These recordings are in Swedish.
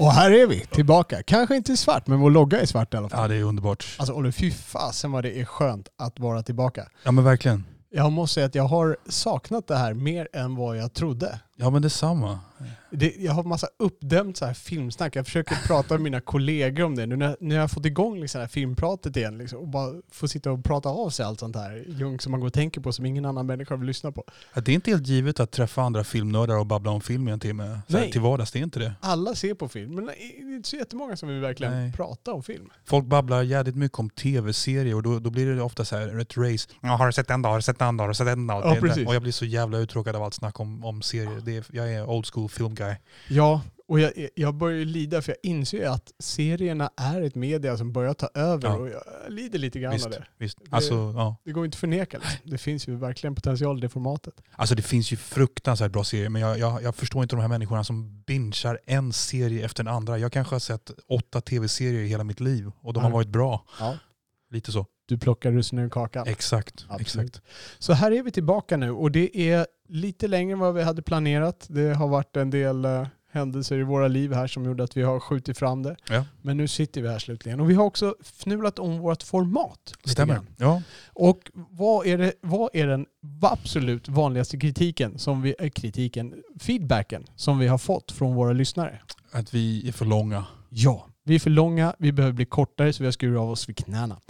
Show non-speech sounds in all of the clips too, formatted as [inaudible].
Och här är vi tillbaka. Kanske inte svart, men vår logga är svart i alla fall. Ja, det är underbart. Alltså Olle, fy fasen vad det är skönt att vara tillbaka. Ja, men verkligen. Jag måste säga att jag har saknat det här mer än vad jag trodde. Ja, men detsamma. Det, jag har massa uppdämt så här filmsnack. Jag försöker prata med mina kollegor om det. Nu när, när jag har fått igång liksom här filmpratet igen liksom, och bara få sitta och prata av sig allt sånt här junk som man går och tänker på som ingen annan människa vill lyssna på. Ja, det är inte helt givet att träffa andra filmnördar och babbla om film i en timme så här, till vardags. Det är inte det. Alla ser på film, men det är inte så jättemånga som vill verkligen Nej. prata om film. Folk babblar jävligt mycket om tv-serier och då, då blir det ofta så här ett race. Ja, har du sett den då? Har du sett den då? Har du sett den då? Ja, precis. Och jag blir så jävla uttråkad av allt snack om, om serier. Det är, jag är old school film guy. Ja, och jag, jag börjar ju lida för jag inser ju att serierna är ett media som börjar ta över Ja. och jag lider lite grann Visst, av det. visst. Det- Alltså, ja. Det går inte att förneka. Liksom. Det finns ju verkligen potential i det formatet. alltså det finns ju fruktansvärt bra serier men jag, jag, jag förstår inte de här människorna som bingear en serie efter den andra. Jag kanske har sett åtta tv-serier i hela mitt liv och de har varit bra. Ja. Lite så. Du plockar russinen ur kakan. Exakt. Absolut. exakt. Så här är vi tillbaka nu och det är lite längre än vad vi hade planerat. Det har varit en del eh, händelser i våra liv här som gjorde att vi har skjutit fram det. Ja. Men nu sitter vi här slutligen. Och vi har också fnulat om vårt format. Stämmer. Ja. Och vad är, det, vad är den absolut vanligaste kritiken, som vi, äh, kritiken, feedbacken som vi har fått från våra lyssnare? Att vi är för långa. Ja, vi är för långa, vi behöver bli kortare så vi har skurit av oss vid knäna.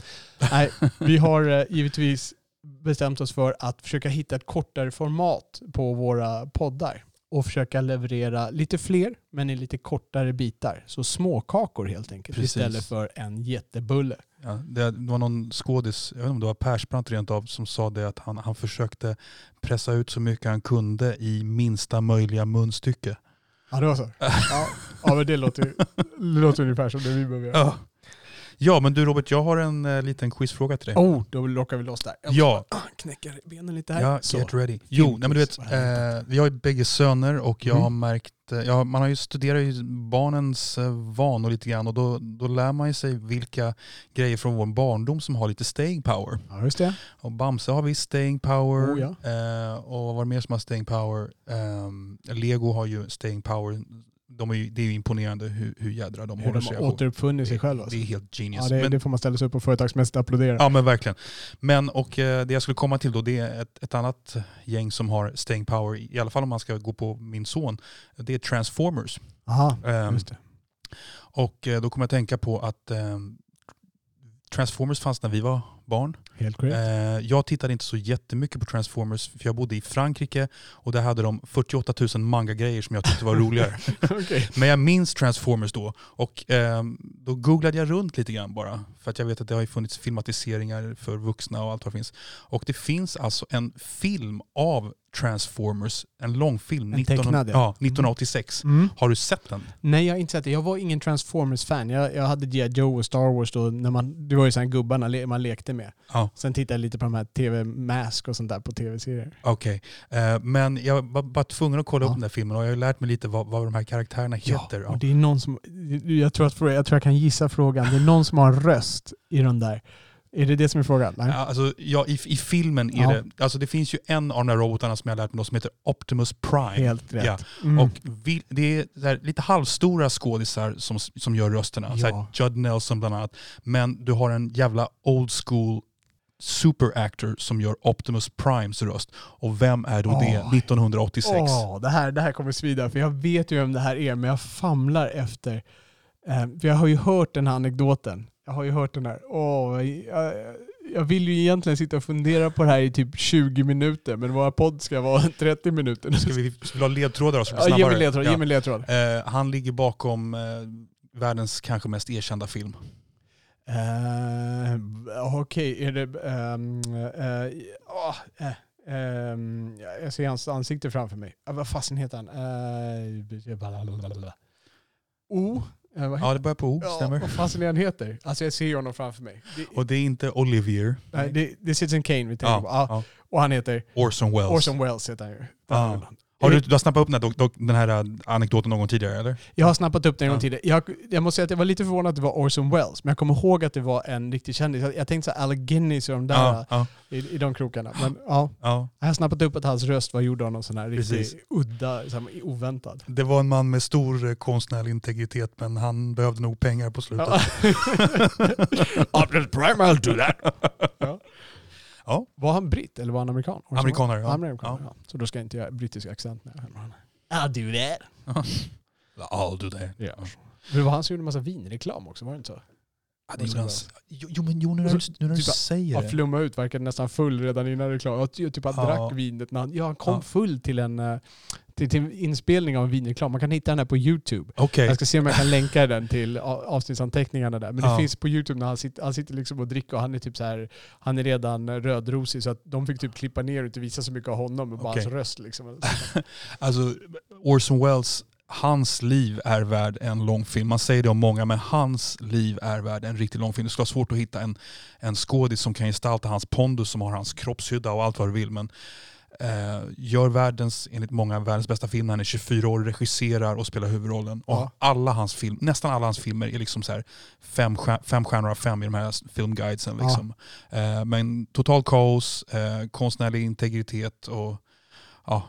Nej, vi har eh, givetvis bestämt oss för att försöka hitta ett kortare format på våra poddar och försöka leverera lite fler men i lite kortare bitar. Så småkakor helt enkelt Precis. istället för en jättebulle. Ja, det, var någon skådis, jag vet inte om det var Persbrandt rent av, som sa det att han, han försökte pressa ut så mycket han kunde i minsta möjliga munstycke. Ja, det var så. [laughs] Ja, ja men det låter, det låter ungefär som det vi behöver göra. Ja. Ja, men du Robert, jag har en eh, liten quizfråga till dig. Oh, då lockar vi loss där. Jag Ja. bara knäcka benen lite här. Ja, get ready. Jo, nej, men du vet, vad eh, vi har ju bägge söner och jag Mm. har märkt, eh, ja, man har ju studerat ju barnens eh, vanor lite grann och då, då lär man ju sig vilka grejer från vår barndom som har lite staying power. Ja, just det. Och Bamse har visst staying power. Oh, eh, och vad var det mer som har staying power? Ehm, Lego har ju staying power. De är ju, det är ju imponerande hur, hur jädra de Hur håller de sig. har återuppfunnit sig själva. Det är helt genius. Ja, det, men, det får man ställa sig upp och företagsmässigt applådera. ja men verkligen. Men och eh, det jag skulle komma till då det är ett, ett annat gäng som har staying power, i alla fall om man ska gå på min son. Det är Transformers. Aha, Ehm, just det. och eh, då kommer jag tänka på att ehm, Transformers fanns när vi var barn. Helt korrekt. Eh, jag tittade inte så jättemycket på Transformers för jag bodde i Frankrike och där hade de 48 000 manga-grejer som jag tyckte var roligare. [laughs] Men jag minns Transformers då och ehm, då googlade jag runt lite grann bara. För att jag vet att det har ju funnits filmatiseringar för vuxna och allt vad det finns. Och det finns alltså en film av Transformers, en långfilm, En tecknad, ja. ja, 1986. Mm. Har du sett den? Nej, jag har inte sett det. Jag var ingen Transformers-fan. Jag, jag hade G.I. Joe och Star Wars då. När man, det var ju sådana gubbarna man lekte med. Ja. Sen tittade jag lite på de här TV-mask och sånt där på tv-serier. Okej, Eh, men jag var bara tvungen att kolla Ja. upp den där filmen och jag har lärt mig lite vad, vad de här karaktärerna heter. Ja, och det är någon som... Jag tror, att, jag tror jag kan gissa frågan. Det är någon som har en röst i den där. Är det det som är frågan? Nej? Ja, Alltså, ja, i, I filmen är Ja. det, alltså det finns ju en av de där robotarna som jag har lärt mig som heter Optimus Prime. Helt rätt. Ja. Mm. Och vi, det är här, lite halvstora skådisar som, som gör rösterna. Så här, Ja. Judd Nelson bland annat. Men du har en jävla old school super actor som gör Optimus Primes röst. Och vem är då det Åh. 1986? Åh, det, här, det här kommer svida, för jag vet ju vem det här är, men jag famlar efter. Eh, jag har ju hört den här anekdoten. Jag har ju hört den här. Åh, jag, jag vill ju egentligen sitta och fundera på det här i typ 20 minuter, men våra podd ska vara [laughs] 30 minuter. Ska vi, ska vi ha ledtrådar då? Så Ja, ge mig ledtråd. Ja. Ge mig ledtråd. Eh, han ligger bakom eh, världens kanske mest erkända film. Uh, Okej, är det... åh, eh, ehm, jag ser hans ansikte framför mig. Uh, vad fasen heter han? Uh. O? Eh, Ja, det börjar på O, stämmer. vad fasen är han heter? Alltså jag ser honom framför mig. Det, Och det är inte Olivier. nej, det, det är Citizen Kane vi tänker på. Ja, ja. Och han heter Orson Welles. Orson Welles heter han ju. Ja. Har du, du har snappat upp den här, dok- den här äh, anekdoten någon gång tidigare eller? Jag har snappat upp den en gång Ja. tidigare. Jag, jag måste säga att jag var lite förvånad att det var Orson Welles, men jag kommer ihåg att det var en riktig kändis. Jag, jag tänkte så här, Alec Guinness och de där Ja, ja, i, i de krokarna. Men ja, ja. jag har snappat upp att hans röst var gjord av någon sån här Precis. riktigt udda, så här, oväntad. Det var en man med stor eh, konstnärlig integritet men han behövde nog pengar på slutet. Ja. Optimus Prime, I'll do that. Ja. Var han britt eller var han amerikan? Amerikanare, ja. Amerikan, Ja. ja. Så då ska jag inte göra brittisk accent när jag hör. I'll do that. I'll do that. Ja. Det var han som gjorde en massa vinreklam också, var det inte så? Ja, det gjorde han. Jo, jo, men jo, nu när du, så- nu när du typ- säger det. flumma ut, verkade nästan full redan innan reklam. Jag ty- typ han Ja. drack vinet när han, ja, han kom Ja. full till en, eh, till, till en inspelning av en vinreklam. Man kan hitta den här på YouTube. Okej. Jag ska se om jag kan länka den till avsnittsanteckningarna där. Men Ja. det finns på YouTube när han sitter, han sitter liksom och dricker och han är typ så här, han är redan rödrosig så att de fick typ klippa ner och inte visa så mycket av honom och bara Okej. hans röst liksom. [laughs] Alltså, Orson Welles, hans liv är värd en lång film. Man säger det om många, men hans liv är värd en riktigt lång film. Det skulle vara svårt att hitta en, en skådis som kan gestalta hans pondus, som har hans kroppshydda och allt vad du vill. Men eh, gör världens, enligt många, världens bästa film. Han är 24 år, regisserar och spelar huvudrollen. Och Ja. alla hans film, nästan alla hans filmer är liksom så här fem, stjär- fem stjärnor av fem i de här filmguidesen. Ja. Liksom. Eh, men total kaos, eh, konstnärlig integritet och ja,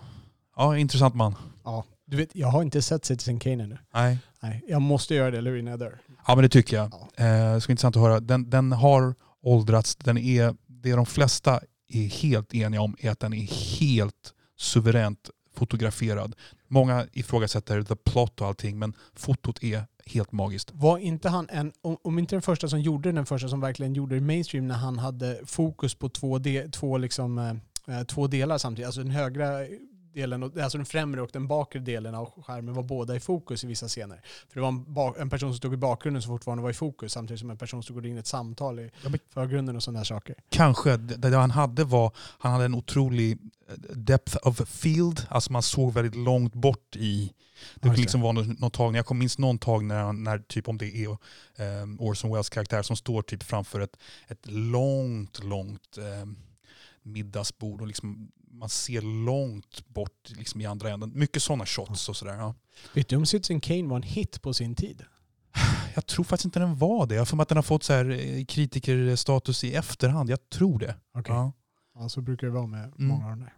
ja, intressant man. Ja. Du vet, jag har inte sett Citizen Kane ännu. Nej. Nej, jag måste göra det, eller innan jag dör. Ja men det tycker jag. Ja. Eh, det ska bli intressant att höra. Den, den har åldrats. Den är, det de flesta är helt eniga om är att den är helt suveränt fotograferad. Många ifrågasätter the plot och allting men fotot är helt magiskt. Var inte han en, om, inte den första som gjorde den första som verkligen gjorde det mainstream när han hade fokus på två, de, två, liksom, eh, eh, två delar samtidigt. Alltså den högra delen, alltså den främre och den bakre delen av skärmen var båda i fokus i vissa scener. För det var en, bak, en person som stod i bakgrunden som fortfarande var i fokus samtidigt som en person stod in i ett samtal i Ja, förgrunden och sådana där saker. Kanske, det, det han hade var, han hade en otrolig eh, depth of field, alltså man såg väldigt långt bort i det det. liksom var någon, någon tagning, jag kommer minns någon tag när, när typ om det är um, Orson Welles karaktär som står typ framför ett, ett långt, långt um, middagsbord och liksom, man ser långt bort liksom i andra änden. Mycket sådana shots och sådär. Ja. Vet du om Citizen Kane var en hit på sin tid? [sighs] Jag tror faktiskt inte den var det. Jag har för mig att den har fått så här eh, kritikerstatus i efterhand. Jag tror det. Okej. Ja. Ja, så brukar det vara med Mm. många av de där.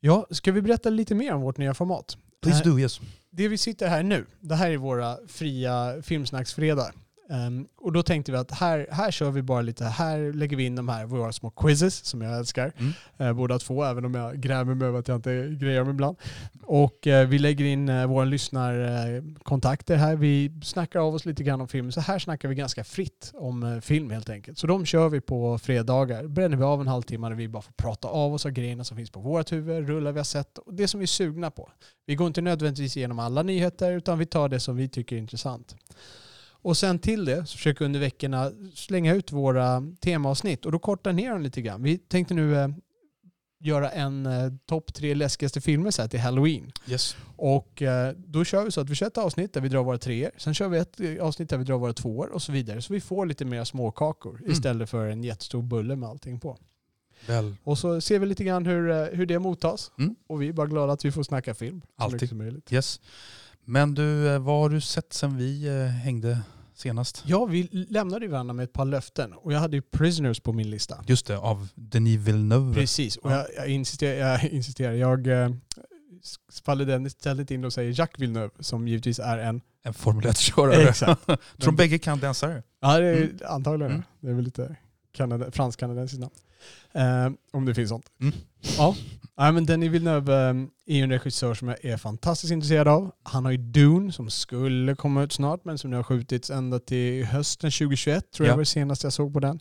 Ja, ska vi berätta lite mer om vårt nya format? Please Eh, do, yes. Det vi sitter här nu, det här är våra fria filmsnacksfredag. Ehm, och då tänkte vi att här, här kör vi bara lite, här lägger vi in de här våra små quizzes som jag älskar. Mm. Eh, båda två, även om jag grämer mig över att jag inte grejer dem ibland. Och eh, vi lägger in eh, våra lyssnarkontakter här. Vi snackar av oss lite grann om film. Så här snackar vi ganska fritt om film helt enkelt. Så de kör vi på fredagar. Bränner vi av en halvtimme där vi bara får prata av oss av grejerna som finns på vårt huvud, rullar vi har sett och det som vi är sugna på. Vi går inte nödvändigtvis igenom alla nyheter utan vi tar det som vi tycker är intressant. Och sen till det så försöker vi under veckorna slänga ut våra temaavsnitt och då kortar ner dem lite grann. Vi tänkte nu eh, göra en eh, topp tre läskigaste filmer så här till Halloween. yes. Och eh, då kör vi så att vi kör ett avsnitt där vi drar våra treor. Sen kör vi ett eh, avsnitt där vi drar våra tvåor och så vidare. Så vi får lite mer småkakor Mm. istället för en jättestor bulle med allting på. Väl, Och så ser vi lite grann hur, eh, hur det mottas. Mm. Och vi är bara glada att vi får snacka film. Alltid. mycket som möjligt. yes. Men du, eh, vad har du sett sen vi eh, hängde senast? Ja, vi lämnade ju varandra med ett par löften. Och jag hade ju Prisoners på min lista. Just det, av Denis Villeneuve. Precis, och Ja. jag, jag, insisterar, jag [laughs] insisterar. Jag eh, faller den istället in och säger Jacques Villeneuve som givetvis är en... En Formel 1-körare. Exakt. [laughs] Tror de bägge kan dansare? Ja, det är Mm. antagligen Mm. det. Det är väl lite kanada, fransk-kanadensiskt namn. Eh, om det finns sånt. Mm. Ja. ja, men Denis Villeneuve eh, är ju en regissör som jag är fantastiskt intresserad av. Han har ju Dune som skulle komma ut snart men som nu har skjutits ända till hösten 2021 tror Ja. jag var det senaste jag såg på den.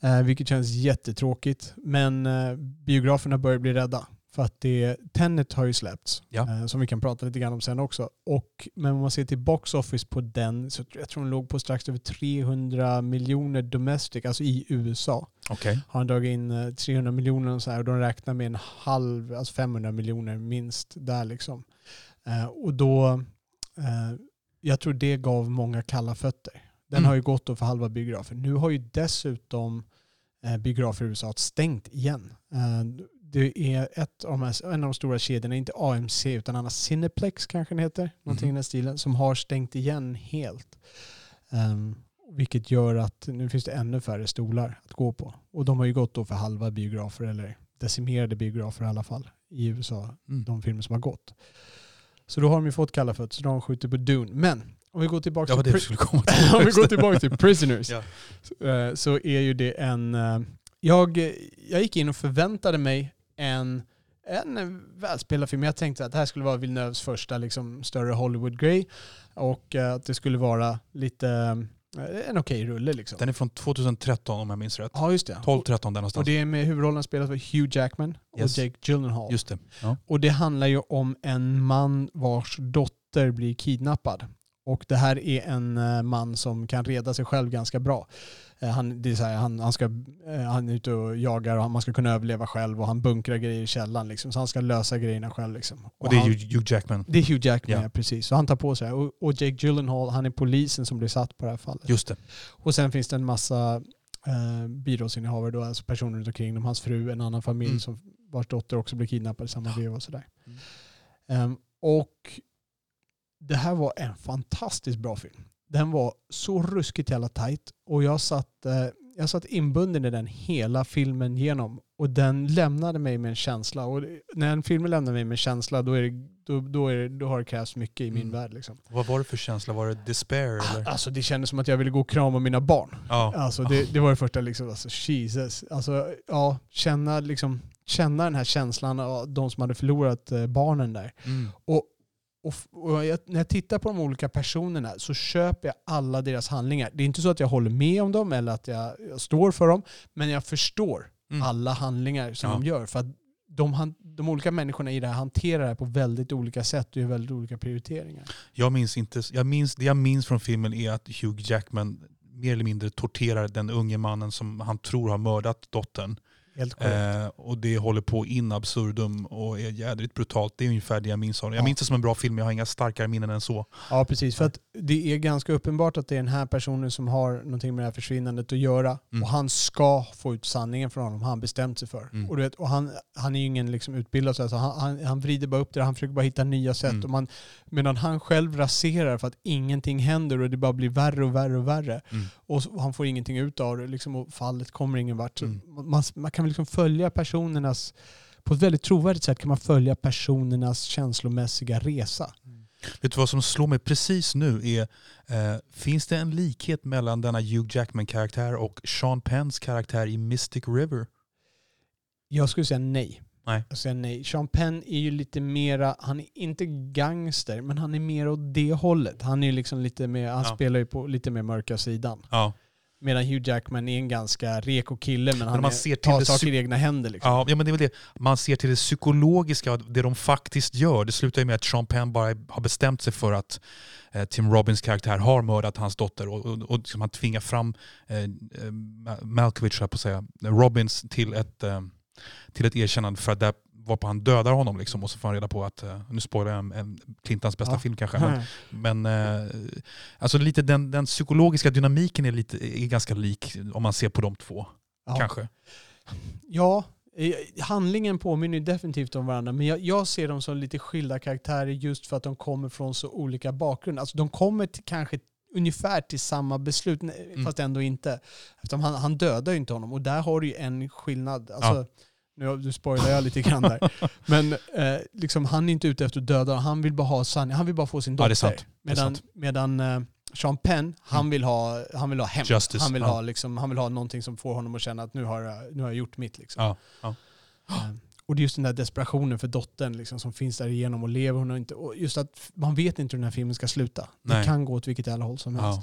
Eh, vilket känns jättetråkigt. Men eh, biograferna börjar bli rädda. För att det, Tenet har ju släppts, Ja. eh, som vi kan prata lite grann om sen också. Och, men om man ser till box office på den, så jag tror den låg på strax över 300 miljoner domestic, alltså i USA. Okej. Har han dragit in eh, 300 miljoner och så här, och de räknar med en halv, alltså 500 miljoner minst där liksom. Eh, och då, eh, jag tror det gav många kalla fötter. Den Mm. har ju gått då för halva biografen. Nu har ju dessutom eh, biografer i USA stängt igen. Eh, det är ett av de en av de stora kedjorna, inte AMC utan annars Cineplex kanske den heter, någonting Mhm. i den stilen, som har stängt igen helt. Ehm, vilket gör att nu finns det ännu färre stolar att gå på. Och de har ju gått då för halva biografer, eller decimerade biografer i alla fall, i USA, Mm. de filmer som har gått. Så då har de ju fått kalla fötter, så de skjuter på Dune. Men om vi går tillbaka till [laughs] till. om vi går tillbaka till Prisoners Ja. eh, så är ju det en... eh, Jag, jag gick in och förväntade mig en, en välspelad film. Jag tänkte att det här skulle vara Villeneuves första liksom, större Hollywood-grej och eh, att det skulle vara lite eh, en okej rulle. Liksom. Den är från 2013 om jag minns rätt. Ja, just det. 12-13 där Och någonstans. det är med huvudrollen spelat av Hugh Jackman och Yes. Jake Gyllenhaal. Just det. Ja. Och det handlar ju om en man vars dotter blir kidnappad. Och det här är en eh, man som kan reda sig själv ganska bra. Eh, Han, det är så här, han, han, ska, eh, han är ute och jagar och han- man ska kunna överleva själv och han bunkrar grejer i källaren. Liksom, så han ska lösa grejerna själv. Liksom. Och det är han, Hugh Jackman. det är Hugh Jackman, Ja. ja. precis. Så han tar på sig det. Och, och Jake Gyllenhaal, han är polisen som blir satt på det här fallet. Just det. Och sen finns det en massa eh, birollsinnehavare, då, alltså personer runt omkring dem. Hans fru, en annan familj Mm. som, vars dotter också blir kidnappad i samma veva och sådär. Mm. Ehm, och det här var en fantastiskt bra film. Den var så ruskigt jävla tight och jag satt, eh, jag satt inbunden i den hela filmen genom och den lämnade mig med en känsla. Och när en film lämnar mig med en känsla då, är det, då, då, är det, då har det krävts mycket i min Mm. värld. Liksom. Vad var det för känsla? Var det despair eller? Alltså det kändes som att jag ville gå och krama mina barn. Ja. Alltså det, det var det första liksom, alltså Jesus. Alltså ja, känna liksom, känna den här känslan av de som hade förlorat eh, barnen där. Mm. Och, f- och jag, när jag tittar på de olika personerna så köper jag alla deras handlingar. Det är inte så att jag håller med om dem eller att jag, jag står för dem, men jag förstår Mm. alla handlingar som Ja. de gör. För att de, de olika människorna i det här hanterar det här på väldigt olika sätt och gör väldigt olika prioriteringar. Jag minns inte, jag minns, det jag minns från filmen är att Hugh Jackman mer eller mindre torterar den unge mannen som han tror har mördat dottern. Eh, och det håller på in absurdum och är jädrigt brutalt. Det är ungefär det jag minns av. Jag Ja. minns det som en bra film, jag har inga starkare minnen än så. Ja, precis. För att det är ganska uppenbart att det är den här personen som har någonting med det här försvinnandet att göra. Mm. Och han ska få ut sanningen från honom, han bestämt sig för. Mm. Och, du vet, och han, han är ju ingen liksom utbildad, så alltså han, han, han vrider bara upp det, han försöker bara hitta nya sätt. Mm. Och man, medan han själv raserar för att ingenting händer och det bara blir värre och värre och värre. Mm. Och, han får ingenting ut av det liksom, och fallet kommer ingen vart. Mm. man, man kan liksom följa personernas, på ett väldigt trovärdigt sätt kan man följa personernas känslomässiga resa. Vet du vad som slår mig precis nu är, eh, finns det en likhet mellan denna Hugh Jackman-karaktär och Sean Penns karaktär i Mystic River? Jag skulle säga nej. Nej. Jag säger nej. Sean Penn är ju lite mera, han är inte gangster, men han är mer åt det hållet. Han är liksom lite mer, han Ja. spelar ju på lite mer mörka sidan. Ja. Medan Hugh Jackman är en ganska reko kille, men han man är, ser till tar saker i egna händer. Liksom. Ja, ja, men det är väl det. Man ser till det psykologiska, det de faktiskt gör. Det slutar ju med att Sean Penn bara har bestämt sig för att eh, Tim Robbins karaktär har mördat hans dotter och, och, och liksom han tvingar fram eh, eh, Ma- Malkovich, på att säga, Robbins till ett, eh, till ett erkännande för att där varpå han dödar honom liksom, och så får han reda på att, eh, nu spoilar jag en, en Clintons bästa Ja. film kanske, men, [laughs] men eh, alltså lite den, den psykologiska dynamiken är, lite, är ganska lik om man ser på de två. ja. Kanske. Ja, eh, handlingen påminner ju definitivt om varandra, men jag, jag ser dem som lite skilda karaktärer just för att de kommer från så olika bakgrund. Alltså de kommer till, kanske ungefär till samma beslut, Mm. fast ändå inte. Eftersom han, han dödar ju inte honom och där har du ju en skillnad. Alltså, nu, nu spoilar jag lite grann där. [laughs] Men eh, liksom, han är inte ute efter att döda, han vill bara ha sanning. Han vill bara få sin Ja, det dotter. är sant. Medan, medan eh, Sean Penn, han Mm. vill ha, han vill ha hämnd. Justice, Han vill, ha, liksom, han vill ha någonting som får honom att känna att nu har jag, nu har jag gjort mitt. Liksom. Ja, ja. Eh, Och det är just den där desperationen för dottern liksom, som finns där igenom och lever hon och inte. Och just att man vet inte hur den här filmen ska sluta. Nej. Det kan gå åt vilket jävla håll som helst.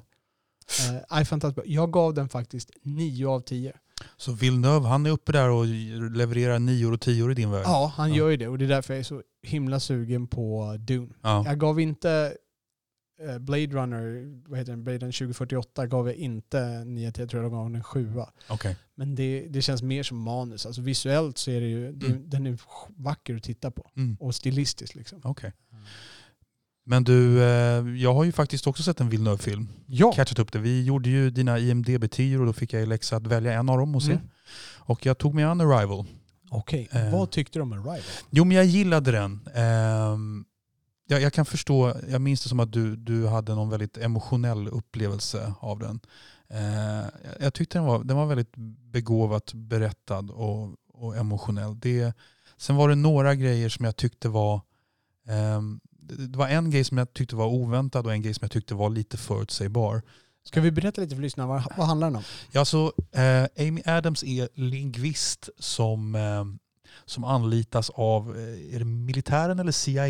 Ja. Eh, fantastiskt bra. Jag gav den faktiskt 9 av 10. Så Villeneuve, han är uppe där och levererar nior och tior i din värld? Ja, han gör ju det och det är därför jag är så himla sugen på Dune. Ja. Jag gav inte eh, Blade Runner, vad heter den, Blade Runner 2048 gav jag inte 9 till, jag tror jag gav den en 7. Okej. Men det, det känns mer som manus. Alltså visuellt så är det ju, det, Mm. den är vacker att titta på. Mm. Och stilistiskt liksom. Okej. Men du, eh, jag har ju faktiskt också sett en Villeneuve-film. Ja! Catchat upp det. Vi gjorde ju dina IMDB-10 och då fick jag i läxa att välja en av dem och se. Mm. Och jag tog mig an Arrival. Okej, Eh. vad tyckte du om Arrival? Jo men jag gillade den. Ehm, jag, jag kan förstå, jag minns det som att du, du hade någon väldigt emotionell upplevelse av den. Eh, jag- jag tyckte den var, den var väldigt begåvat berättad och, och emotionell. Det, sen var det några grejer som jag tyckte var ehm, det det var en grej som jag tyckte var oväntad och en grej som jag tyckte var lite förutsägbar. Ska vi berätta lite för lyssnarna, vad, vad handlar den om? Ja, så, eh, Amy Adams är lingvist som, eh, som anlitas av eh, är det militären eller CIA?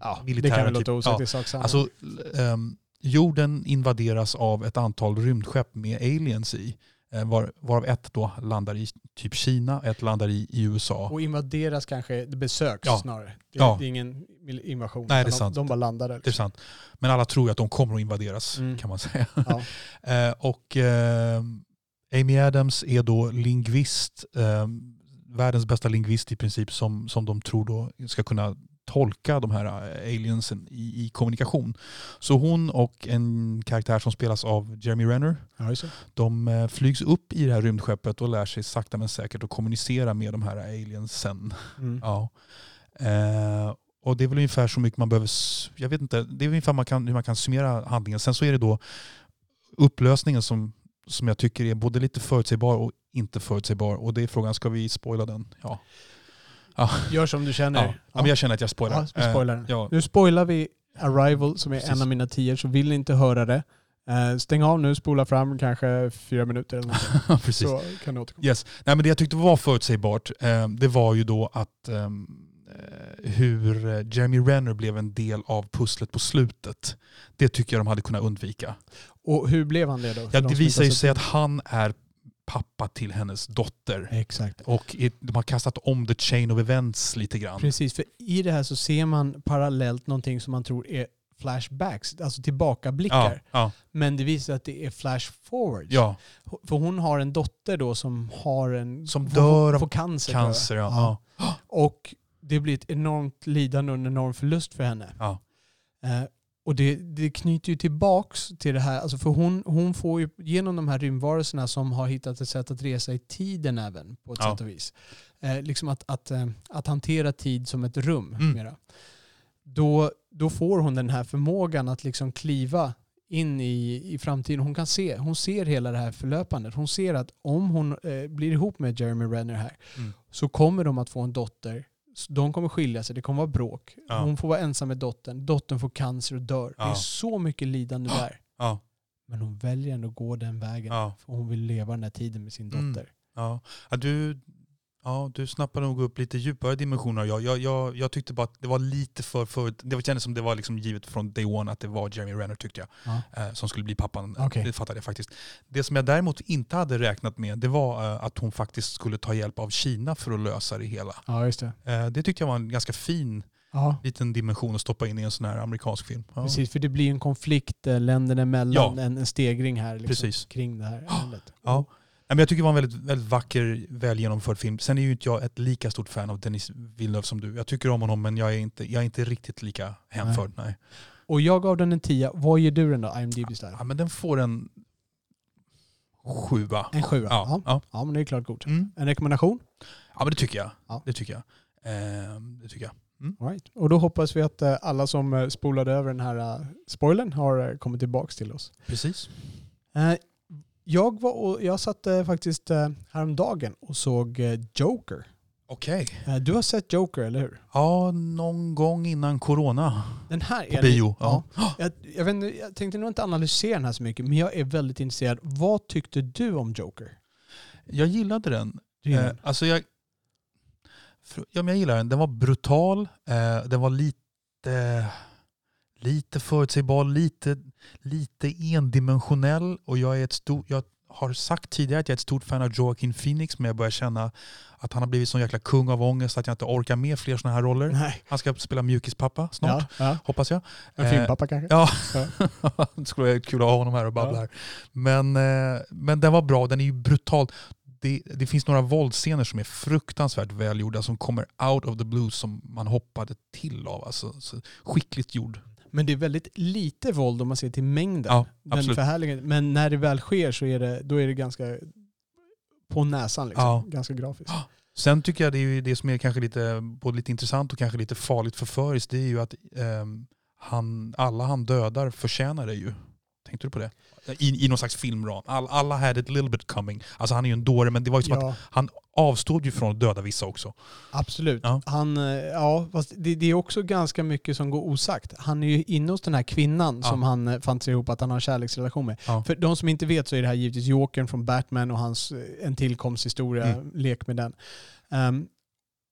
Ja, det Militära kan väl typ. låta osagt Ja, i sak samma. Alltså, ehm, jorden invaderas av ett antal rymdskepp med aliens i. Eh, var, varav ett då landar i typ Kina, ett landar i, i USA. Och invaderas kanske, det besöks Ja. snarare. Det, Ja. det är ingen invasion. Nej, det är sant. De, de bara landar där. Det är sant. Men alla tror ju att de kommer att invaderas Mm. kan man säga. Ja. [laughs] Eh, och eh, Amy Adams är då lingvist, eh, världens bästa lingvist i princip som, som de tror då ska kunna tolka de här eh, aliensen i, i kommunikation. Så hon och en karaktär som spelas av Jeremy Renner, Ja, de eh, flygs upp i det här rymdskeppet och lär sig sakta men säkert att kommunicera med de här aliensen. Mm. Ja. Eh, och det är väl ungefär så mycket man behöver, jag vet inte, det är ungefär man kan, hur man kan summera handlingen. Sen så är det då upplösningen som, som jag tycker är både lite förutsägbar och inte förutsägbar. Och det är frågan, ska vi spoila den? Ja. Gör som du känner. Ja. ja. men jag känner att jag spoilar. Ja, spoilar Eh, den. ja. Nu spoilar vi Arrival som är Precis. en av mina tior, så vill ni inte höra det, eh, stäng av nu, spola fram kanske fyra minuter eller något. [laughs] Precis. så kan ni återkomma. Yes. Nej, men det jag tyckte var förutsägbart, eh, det var ju då att hur Jeremy Renner blev en del av pusslet på slutet. Det tycker jag de hade kunnat undvika. Och hur blev han det då? Ja, de det visar ju sig att han är pappa till hennes dotter. Exakt. Och de har kastat om the chain of events lite grann. Precis, för i det här så ser man parallellt någonting som man tror är flashbacks, alltså tillbakablickar. Ja, ja, Men det visar att det är flash forwards. ja, För hon har en dotter då som har en... Som dör av cancer. cancer. Ja. Och det blir ett enormt lidande och en enorm förlust för henne. Eh, och det, det knyter ju tillbaks till det här, alltså för hon, hon får ju genom de här rymdvarelserna som har hittat ett sätt att resa i tiden även på ett Ja. sätt och vis. Eh, liksom att, att, eh, att hantera tid som ett rum Mm. mera. Då, då får hon den här förmågan att liksom kliva in i, i framtiden. Hon kan se, hon ser hela det här förlöpandet. Hon ser att om hon eh, blir ihop med Jeremy Renner här Mm. så kommer de att få en dotter. De kommer skilja sig, det kommer vara bråk. Ja. Hon får vara ensam med dottern. Dottern får cancer och dör. Det är Ja. så mycket lidande där. Ja, Men hon väljer ändå att gå den vägen. ja, För hon vill leva den här tiden med sin Mm. dotter. ja. ja du, ja, du snappade nog upp lite djupare dimensioner. Jag, jag, jag, jag tyckte bara att det var lite för, för det kändes som det var liksom givet från day one att det var Jeremy Renner tyckte jag. Ja. eh, som skulle bli pappan. Okej. Det fattade jag faktiskt. Det som jag däremot inte hade räknat med det var eh, att hon faktiskt skulle ta hjälp av Kina för att lösa det hela. Ja, just det. Eh, det tyckte jag var en ganska fin Ja, liten dimension att stoppa in i en sån här amerikansk film. Ja. precis. För det blir en konflikt länderna emellan, Ja. en, en stegring här liksom, Precis. kring det här ämnet. Ja. Nej, men jag tycker det var en väldigt, väldigt vacker, väl genomförd film. Sen är ju inte jag ett lika stort fan av Denis Villeneuve som du. Jag tycker om honom men jag är inte, jag är inte riktigt lika hänförd. Nej. Och jag gav den en tia. Vad ger du den då, IMDB style? Ja, men den får en sjua. En sjua? Ja, Ja. ja. ja, men det är klart godkänt. Mm. En rekommendation? ja men det tycker jag. Ja. Det tycker jag. Eh, det tycker jag. All right. Och då hoppas vi att eh, alla som eh, spolade över den här eh, spoilern har kommit tillbaka till oss. Precis. Eh, Jag, var och, jag satt eh, faktiskt eh, häromdagen och såg eh, Joker. Okej. Eh, Du har sett Joker, eller hur? Ja, någon gång innan corona. Den här På är bio. Ja. Ja. Jag, jag, vet, inte, jag tänkte nog inte analysera den här så mycket, men jag är väldigt intresserad. Vad tyckte du om Joker? Jag gillade den. Du gillar Eh, alltså jag, för- ja, men jag gillar den. Den var brutal. Eh, den var lite, lite förutsägbar, lite, lite endimensionell. Och jag, är ett stor, jag har sagt tidigare att jag är ett stort fan av Joaquin Phoenix, men jag börjar känna att han har blivit sån jäkla kung av ångest att jag inte orkar med fler sådana här roller. Nej. Han ska spela mjukispappa snart, Ja, ja. hoppas jag. En Eh, filmpappa kanske? Ja, Ja. [laughs] det skulle vara kul att ha honom här och babbla här. Men, eh, men den var bra, den är ju brutal. Det, det finns några våldsscener som är fruktansvärt välgjorda som kommer out of the blue som man hoppade till av. Alltså, så skickligt gjord. Men det är väldigt lite våld om man ser till mängden. Ja, Den absolut. förhärligar- Men när det väl sker så är det, då är det ganska på näsan. Liksom. Ja. Ganska grafiskt. [gasps] Sen tycker jag det, är det som är kanske lite, både lite intressant och kanske lite farligt förföriskt, det är ju att ehm, han, alla han dödar förtjänar det ju. Tänkte du på det? I, i någon slags filmram. All, alla had it a little bit coming. Alltså han är ju en dåre, men det var ju som att Ja, han avstod ju från att döda vissa också. absolut. Ja. Han, eh, ja, fast det, det är också ganska mycket som går osagt. Han är ju inne hos den här kvinnan Ja. som han eh, fantiserar ihop att han har en kärleksrelation med. Ja. För de som inte vet så är det här givetvis Jokern från Batman och hans eh, en tillkomsthistoria, Mm. lek med den. Ehm,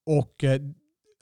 och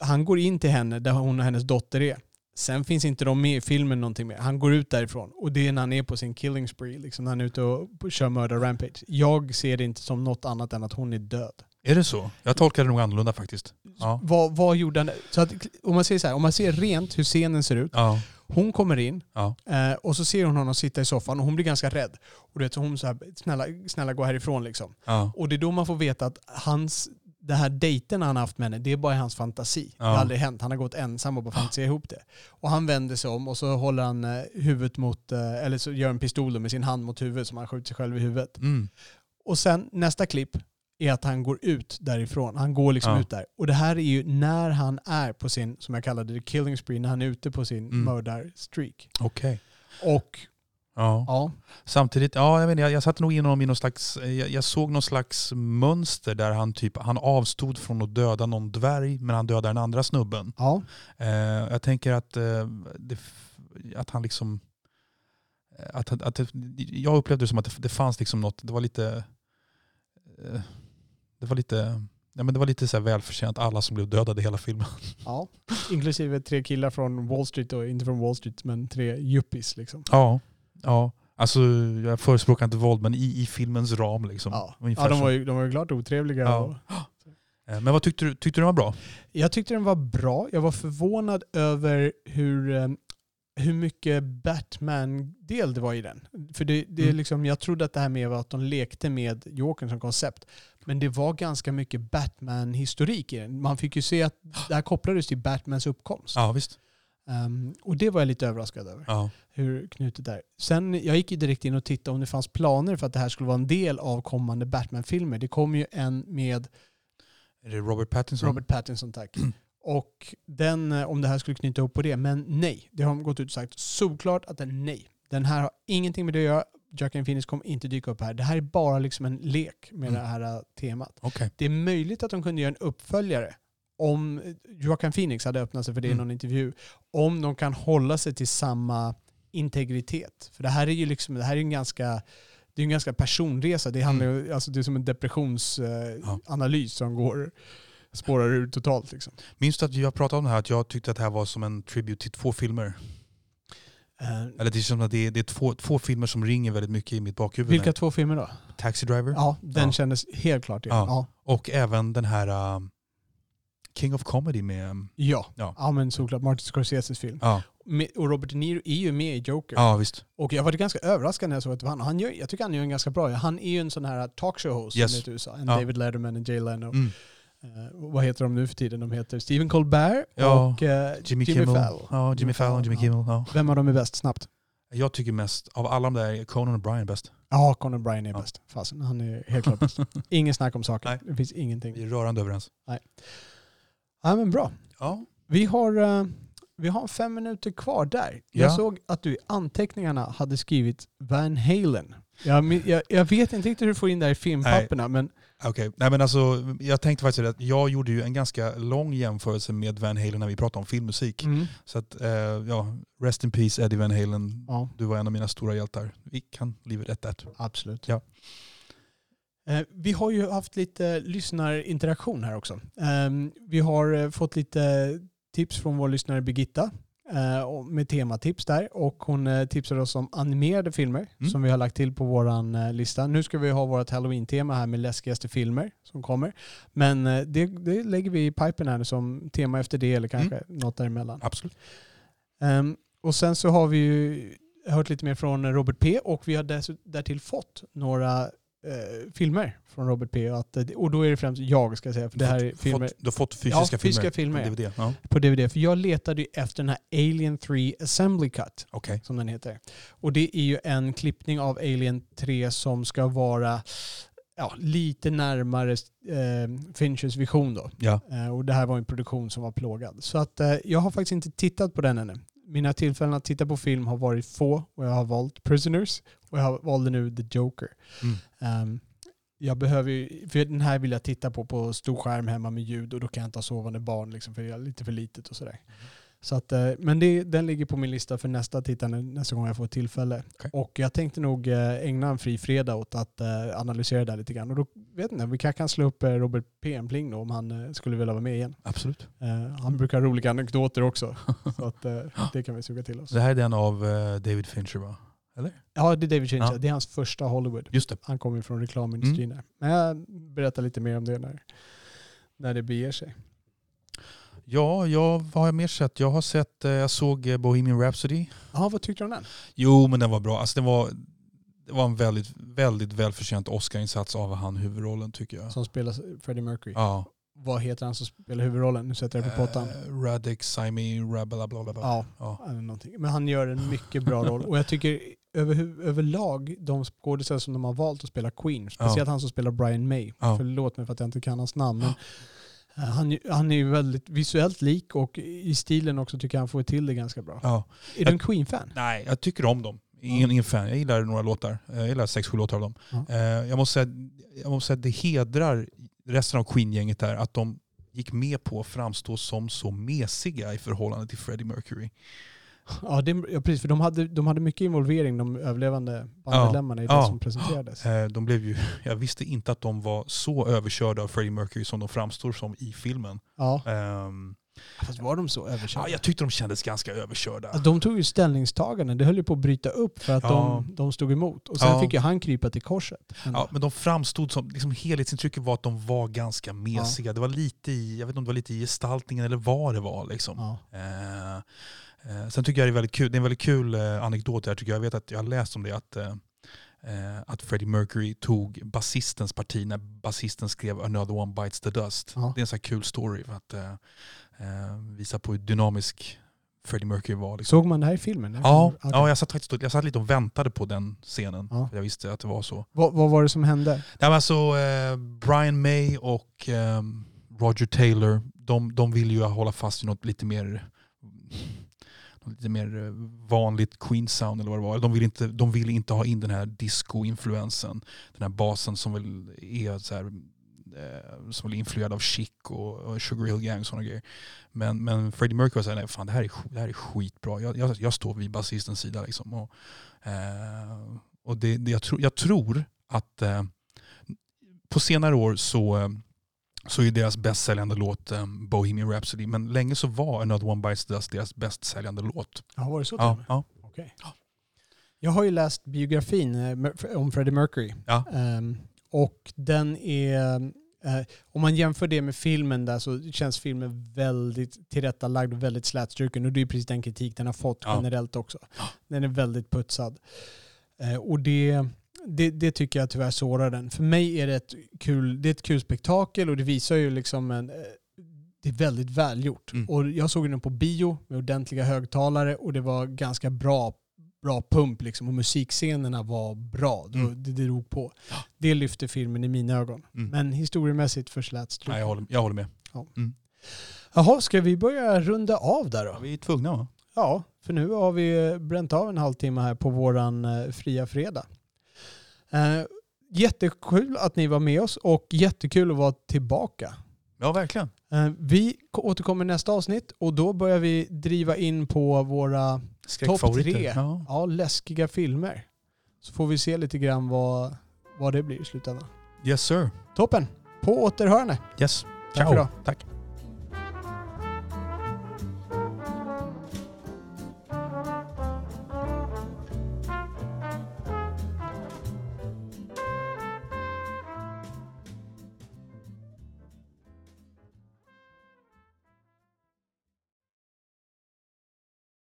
han går in till henne där hon och hennes dotter är. Sen finns inte de med i filmen någonting mer. Han går ut därifrån och det är när han är på sin killing spree, liksom när han är ute och kör mördar rampage. Jag ser det inte som något annat än att hon är död. Är det så? Jag tolkar det nog annorlunda faktiskt. Ja. Vad, vad gjorde han? Så att, om man säger så här, om man ser rent hur scenen ser ut. Ja. Hon kommer in Ja. eh, och så ser hon honom sitta i soffan och hon blir ganska rädd. Och du vet, så hon så här, snälla, snälla gå härifrån liksom. Och det är då man får veta att hans, det här dejten han haft med henne, det är bara hans fantasi. Det Ja. har aldrig hänt. Han har gått ensam och bara fantiserat ihop det. Och han vänder sig om och så håller han eh, huvudet mot, eh, eller så gör en pistol med sin hand mot huvudet som han skjuter sig själv i huvudet. Mm. Och sen nästa klipp är att han går ut därifrån. Han går liksom Ja. ut där. Och det här är ju när han är på sin, som jag kallade det, killing spree, när han är ute på sin Mm. mördarstreak. Okej. Och Ja. ja, Samtidigt, ja, jag, vet, inte, jag, jag satte nog in honom i någon slags, jag, jag såg någon slags mönster där han typ, han avstod från att döda någon dvärg men han dödar den andra snubben. ja, Eh, jag tänker att, eh, det, att han liksom, eh, att, att, att jag upplevde det som att det, det fanns liksom något, det var lite, eh, det var lite, ja, men det var lite så här välförtjänt alla som blev dödade i hela filmen. ja. Inklusive tre killar från Wall Street, och inte från Wall Street, men tre yuppies liksom. Ja, ja. Alltså jag förespråkar inte våld men i, i filmens ram liksom. Ja, ja de, var ju, de var ju klart otrevliga. Ja. Eh, Men vad tyckte du? Tyckte du den var bra? Jag tyckte den var bra. Jag var förvånad över hur, eh, hur mycket Batman-del det var i den. För det, det är Mm. liksom, jag trodde att det här med att de lekte med Jokern som koncept. Men det var ganska mycket Batman-historik i den. Man fick ju se att det här kopplades till Batmans uppkomst. Ja visst. Ehm, och det var jag lite överraskad över. Ja. Hur knutet är. Sen, jag gick ju direkt in och tittade om det fanns planer för att det här skulle vara en del av kommande Batman-filmer. Det kom ju en med Är det Robert Pattinson? Robert Pattinson, tack. Och den, eh, om det här skulle knyta ihop på det, men nej. Det har de gått ut och sagt solklart att den nej. Den här har ingenting med det att göra. Joaquin Phoenix kommer inte dyka upp här. Det här är bara liksom en lek med Mm. det här eh, temat. Okej. Det är möjligt att de kunde göra en uppföljare om eh, Joaquin Phoenix hade öppnat sig för det i Mm. någon intervju. Om de kan hålla sig till samma integritet. För det här är ju liksom, det här är en ganska det är en ganska personresa. Det, handlar, ju- alltså det är som en depressionsanalys som går, spårar ur totalt. Liksom. Minns du att jag pratade om det här att jag tyckte att det här var som en tribute till två filmer? Eh, Eller det är som att det är, det är två, två filmer som ringer väldigt mycket i mitt bakhuvud. vilka två filmer då? Taxi Driver Ja, den Ja. kändes helt klart igen. Ja. Ja. och även den här um, King of Comedy med... um, Ja. Ja. Ja. men såklart. Martin Scorseses film. Ja, Med, och Robert De Niro är ju med i Joker. ja visst. Och Och jag var ganska överraskad när jag såg att han. han gör, jag tycker han gör en ganska bra. Han är ju en sån här talkshow-host Yes. som heter i USA. En Ja. David Letterman, en Jay Leno. Mm. Eh, vad heter de nu för tiden? De heter Stephen Colbert Ja, och eh, Jimmy, Jimmy Kimmel. Fallon. Ja, Jimmy Fallon, Jimmy. Kimmel. Ja. Vem av dem är bäst? Snabbt. Jag tycker mest, av alla de där, är Conan O'Brien bäst. Ja, Conan Bryan är Ja. bäst. Fasen, han är helt klart bäst. [laughs] Ingen snack om saken. Nej. Det finns ingenting. Vi är rörande överens. Ja, men bra. Ja. Vi har, eh, vi har fem minuter kvar där. Jag Ja. såg att du i anteckningarna hade skrivit Van Halen. Jag, jag, jag vet inte riktigt hur du får in det här i filmpapperna, men Okej, nej men alltså jag tänkte faktiskt att jag gjorde ju en ganska lång jämförelse med Van Halen när vi pratade om filmmusik. mm, Så att, eh, ja, rest in peace Eddie Van Halen. ja, Du var en av mina stora hjältar. Vi kan it at that. absolut. Ja. Eh, Vi har ju haft lite lyssnarinteraktion här också. Eh, Vi har eh, fått lite tips från vår lyssnare Birgitta eh, med tematips där och hon tipsade oss om animerade filmer Mm. som vi har lagt till på eh, lista. Nu ska vi ha vårt halloween-tema här med läskigaste filmer som kommer. Men det, det lägger vi i pipen här som tema efter det eller kanske Mm. något däremellan. Absolut. Ehm, och sen så har vi ju hört lite mer från Robert P och vi har därtill fått några eh, filmer från Robert P. Att, eh, och då är det främst jag ska säga, för det här är filmer Fått, du har fått fysiska Ja, fysiska filmer, filmer, på DVD? Ja. på DVD. För jag letade ju efter den här Alien 3 Assembly Cut, Okej. som den heter. Och det är ju en klippning av Alien 3 som ska vara ja, lite närmare eh, Finchers vision då. Ja. Eh, och det här var en produktion som var plågad. Så att eh, jag har faktiskt inte tittat på den ännu. Mina tillfällen att titta på film har varit få och jag har valt Prisoners och jag valde nu The Joker. Mm. Ehm, jag behöver ju, för den här vill jag titta på på stor skärm hemma med ljud och då kan jag inte ha sovande barn liksom för jag är lite för litet och sådär. Så att, eh, men det, den ligger på min lista för nästa tittande nästa gång jag får tillfälle. Okej. Och jag tänkte nog eh, ägna en fri fredag åt att eh, analysera det här lite grann. Och då vet inte, vi kanske kan slå upp Robert Pempling då om han skulle vilja vara med igen. Absolut. Han brukar ha roliga anekdoter också. [laughs] så att, det kan vi suga till oss. Det här är den av David Fincher va? Eller? Ja, det är David Fincher. Ja. Det är hans första Hollywood. Just det. Han kommer från reklamindustrin. där. Men jag berättar lite mer om det när, när det beger sig. Ja, jag, vad har jag mer sett? Jag har sett, eh, jag såg eh, Bohemian Rhapsody. Ja, vad tyckte du om den? Jo, men den var bra. Alltså, det, var, det var en väldigt, väldigt välförtjänt Oscar-insats av han huvudrollen tycker jag. Som spelar Freddie Mercury. Ja. Vad heter han som spelar huvudrollen? Nu sätter jag det på pottan. Eh, Radek Saimi Rabala bla bla bla. Ja, Ja. någonting. Men han gör en mycket bra roll. Och jag tycker över, överlag, de skådespelare som de har valt att spela Queen, speciellt han som spelar Brian May. Ja. Förlåt mig för att jag inte kan hans namn. Men han, han är ju väldigt visuellt lik och i stilen också tycker jag han får till det ganska bra. Ja. Är du en Queen-fan? Nej, jag tycker om dem. Ingen, ingen fan. Jag gillar några låtar. Jag gillar sex, sju låtar av dem. Ja. Eh, jag, måste säga, jag måste säga att det hedrar resten av Queen-gänget där att de gick med på att framstå som så mesiga i förhållande till Freddie Mercury. Ja, det, ja precis. För de hade, de hade mycket involvering, de överlevande bandmedlemmarna i det Ja. som presenterades. Eh, de blev ju, [laughs] jag visste inte att de var så överkörda av Freddie Mercury som de framstår som i filmen. Ja. Ehm, Fast var de så överkörda? ja, jag tyckte de kändes ganska överkörda. Alltså, de tog ju ställningstagande. Det höll ju på att bryta upp för att Ja. de, de stod emot. Och sen Ja. fick ju han krypa till korset. Men, Ja, men de framstod som, liksom helhetsintrycket var att de var ganska mesiga. Det var lite i, jag vet inte om det var lite i gestaltningen eller vad det var. Liksom. ja. Eh, eh, sen tycker jag det är väldigt kul, det är en väldigt kul eh, anekdot där tycker jag. Jag vet att jag har läst om det att, eh, eh, att Freddie Mercury tog basistens parti när basisten skrev Another One Bites the Dust. Ja. Det är en sån här kul story för att visa på hur dynamisk Freddie Mercury var. Liksom. Såg man det här i filmen? Ja, Okej. ja jag, satt faktiskt, jag satt lite och väntade på den scenen. Ja. Jag visste att det var så. Vad, vad var det som hände? Nej, men alltså, Brian May och Roger Taylor, de, de vill ju hålla fast vid något lite mer lite mer eh, vanligt Queen-sound eller vad det var. De vill inte, de vill inte ha in den här disco-influensen. Den här basen som väl är så här, eh, som väl är influerad av Chic och, och Sugar Hill Gang och sådana grejer. Men, men Freddie Mercury var såhär, nej fan det här är, det här är skitbra. Jag, jag, jag står vid basistens sida liksom. Och, eh, och det, det, jag, tro, jag tror att eh, på senare år så, eh, så är deras bäst säljande låt eh, Bohemian Rhapsody. Men länge så var Another One Bites Dust deras bäst säljande låt. Ja, var det så? Ja, ja. Okej. Jag har ju läst biografin eh, om Freddie Mercury. Ja. Ehm, och den är... eh, om man jämför det med filmen där så känns filmen väldigt tillrättalagd och väldigt slätstruken. Och det är precis den kritik den har fått Ja. generellt också. Den är väldigt putsad. Eh, och det, det, det tycker jag tyvärr sårar den. För mig är det ett kul, det är ett kul spektakel och det visar ju liksom en... eh, Det är väldigt välgjort. Mm. Och jag såg den på bio med ordentliga högtalare och det var ganska bra bra pump liksom och musikscenerna var bra. Mm. det, det drog på. Det lyfte filmen i mina ögon. Mm. Men historiemässigt för Nej, jag, håller, jag håller med. Jaha, ska vi börja runda av där då? Ja, vi är tvungna va? Ja, för nu har vi bränt av en halvtimme här på våran eh, fria fredag. Eh, jättekul att ni var med oss och jättekul att vara tillbaka. Ja, verkligen. Eh, vi ko- återkommer nästa avsnitt och då börjar vi driva in på våra Skräckfavoriter. tre. Ja. ja, läskiga filmer. Så får vi se lite grann vad, vad det blir i slutändan. Yes sir. Toppen! På återhörande. Yes. Tack Ciao. Tack.